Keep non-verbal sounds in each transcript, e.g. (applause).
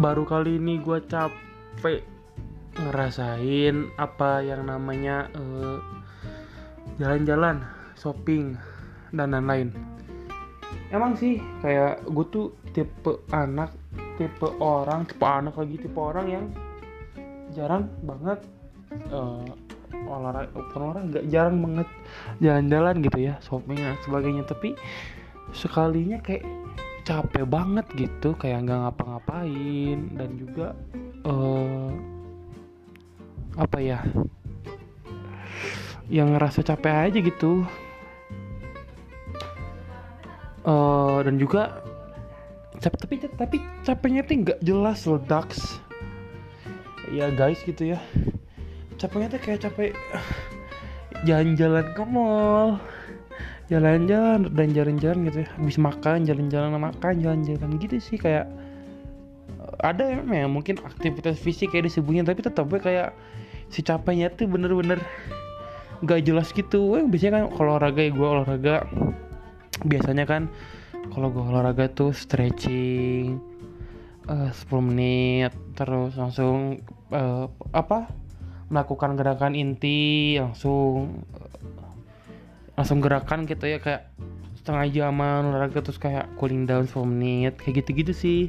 baru kali ini gue capek ngerasain apa yang namanya eh, jalan-jalan, shopping dan lain-lain. Emang sih kayak gue tuh tipe anak, tipe orang, tipe anak lagi tipe orang yang jarang banget eh, olahraga, bukan olahraga, jarang banget jalan-jalan gitu ya, shopping dan sebagainya. Tapi sekalinya kayak capek banget gitu kayak nggak ngapa-ngapain dan juga eh apa ya yang ngerasa capek aja gitu. Eh dan juga cap tapi tapi capeknya tuh nggak jelas loh Dax. Ya guys gitu ya. Capeknya tuh kayak capek jalan-jalan ke mall jalan-jalan dan jalan-jalan gitu ya. Habis makan jalan-jalan makan jalan-jalan. Gitu sih kayak ada ya mungkin aktivitas fisik kayak disebutnya tapi tetap kayak si capeknya tuh bener-bener gak jelas gitu. Eh, biasanya kan kalau olahraga ya gue olahraga biasanya kan kalau gue olahraga tuh stretching eh 10 menit terus langsung eh, apa melakukan gerakan inti langsung langsung gerakan gitu ya kayak setengah jaman olahraga terus kayak cooling down 10 menit kayak gitu-gitu sih.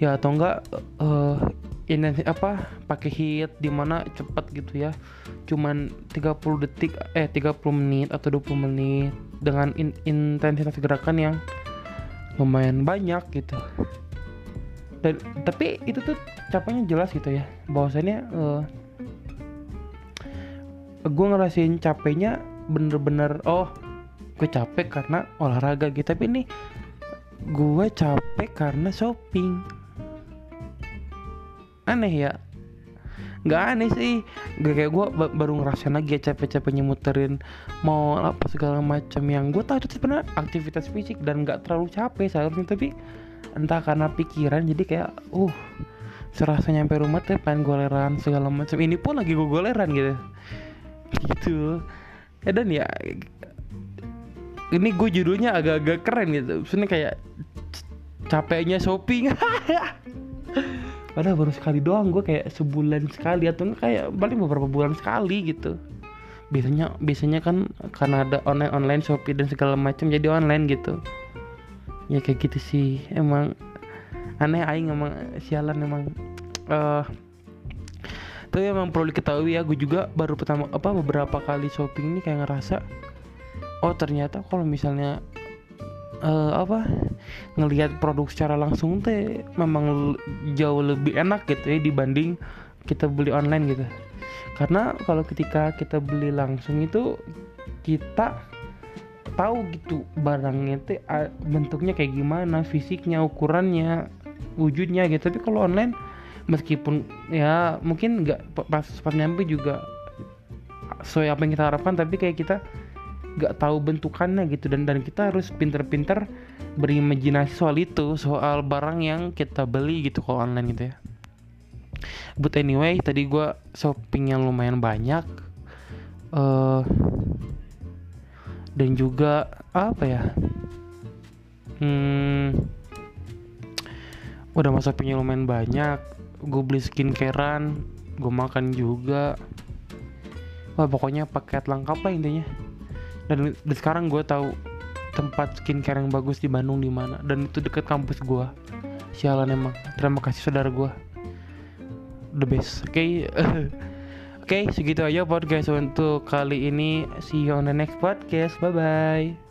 Ya atau enggak eh ini apa pakai hit di mana cepat gitu ya. Cuman 30 detik eh 30 menit atau 20 menit dengan in- intensitas gerakan yang lumayan banyak gitu. Dan tapi itu tuh capeknya jelas gitu ya. Bahwasannya eh gue ngerasain capeknya bener-bener oh gue capek karena olahraga gitu. Tapi ini gue capek karena shopping. Aneh ya? Nggak aneh sih. Gak kayak gue baru ngerasain lagi ya capek-capeknya muterin mau apa segala macam. Yang gue tahu itu sebenarnya aktivitas fisik dan nggak terlalu capek seharusnya. Tapi entah karena pikiran jadi kayak uh serasa nyampe rumah tuh pengen goleran segala macam. Ini pun lagi gue goleran gitu. Gitu ya dan ya ini gue judulnya agak-agak keren gitu. Sebenarnya kayak capeknya shopping. (laughs) Padahal baru sekali doang gue kayak sebulan sekali atau kayak paling beberapa bulan sekali gitu. Biasanya biasanya kan karena ada online online shopee dan segala macam jadi online gitu. Ya kayak gitu sih. Emang aneh aing emang sialan emang eh tapi emang perlu diketahui ya. Gue juga baru pertama apa beberapa kali shopping ini kayak ngerasa oh ternyata kalau misalnya eh apa ngelihat produk secara langsung teh memang jauh lebih enak gitu ya dibanding kita beli online gitu. Karena kalau ketika kita beli langsung itu kita tahu gitu barangnya teh bentuknya kayak gimana fisiknya ukurannya wujudnya gitu. Tapi kalau online meskipun ya mungkin nggak pas pas nyampe juga sesuai apa yang kita harapkan tapi kayak kita nggak tahu bentukannya gitu. Dan dan kita harus pinter-pinter berimajinasi soal itu soal barang yang kita beli gitu kalau online gitu ya. But anyway tadi gua shopping yang lumayan banyak eh dan juga apa ya hmm udah masa shoppingnya lumayan banyak gue beli skincarean gue makan juga. Wah pokoknya paket lengkap lah intinya. Dan, dan sekarang gue tahu tempat skincare yang bagus di Bandung di mana. Dan itu deket kampus gue sialan emang. Terima kasih saudara gue the best. Oke. (laughs) Oke, segitu aja podcast untuk kali ini. See you on the next podcast. Bye bye.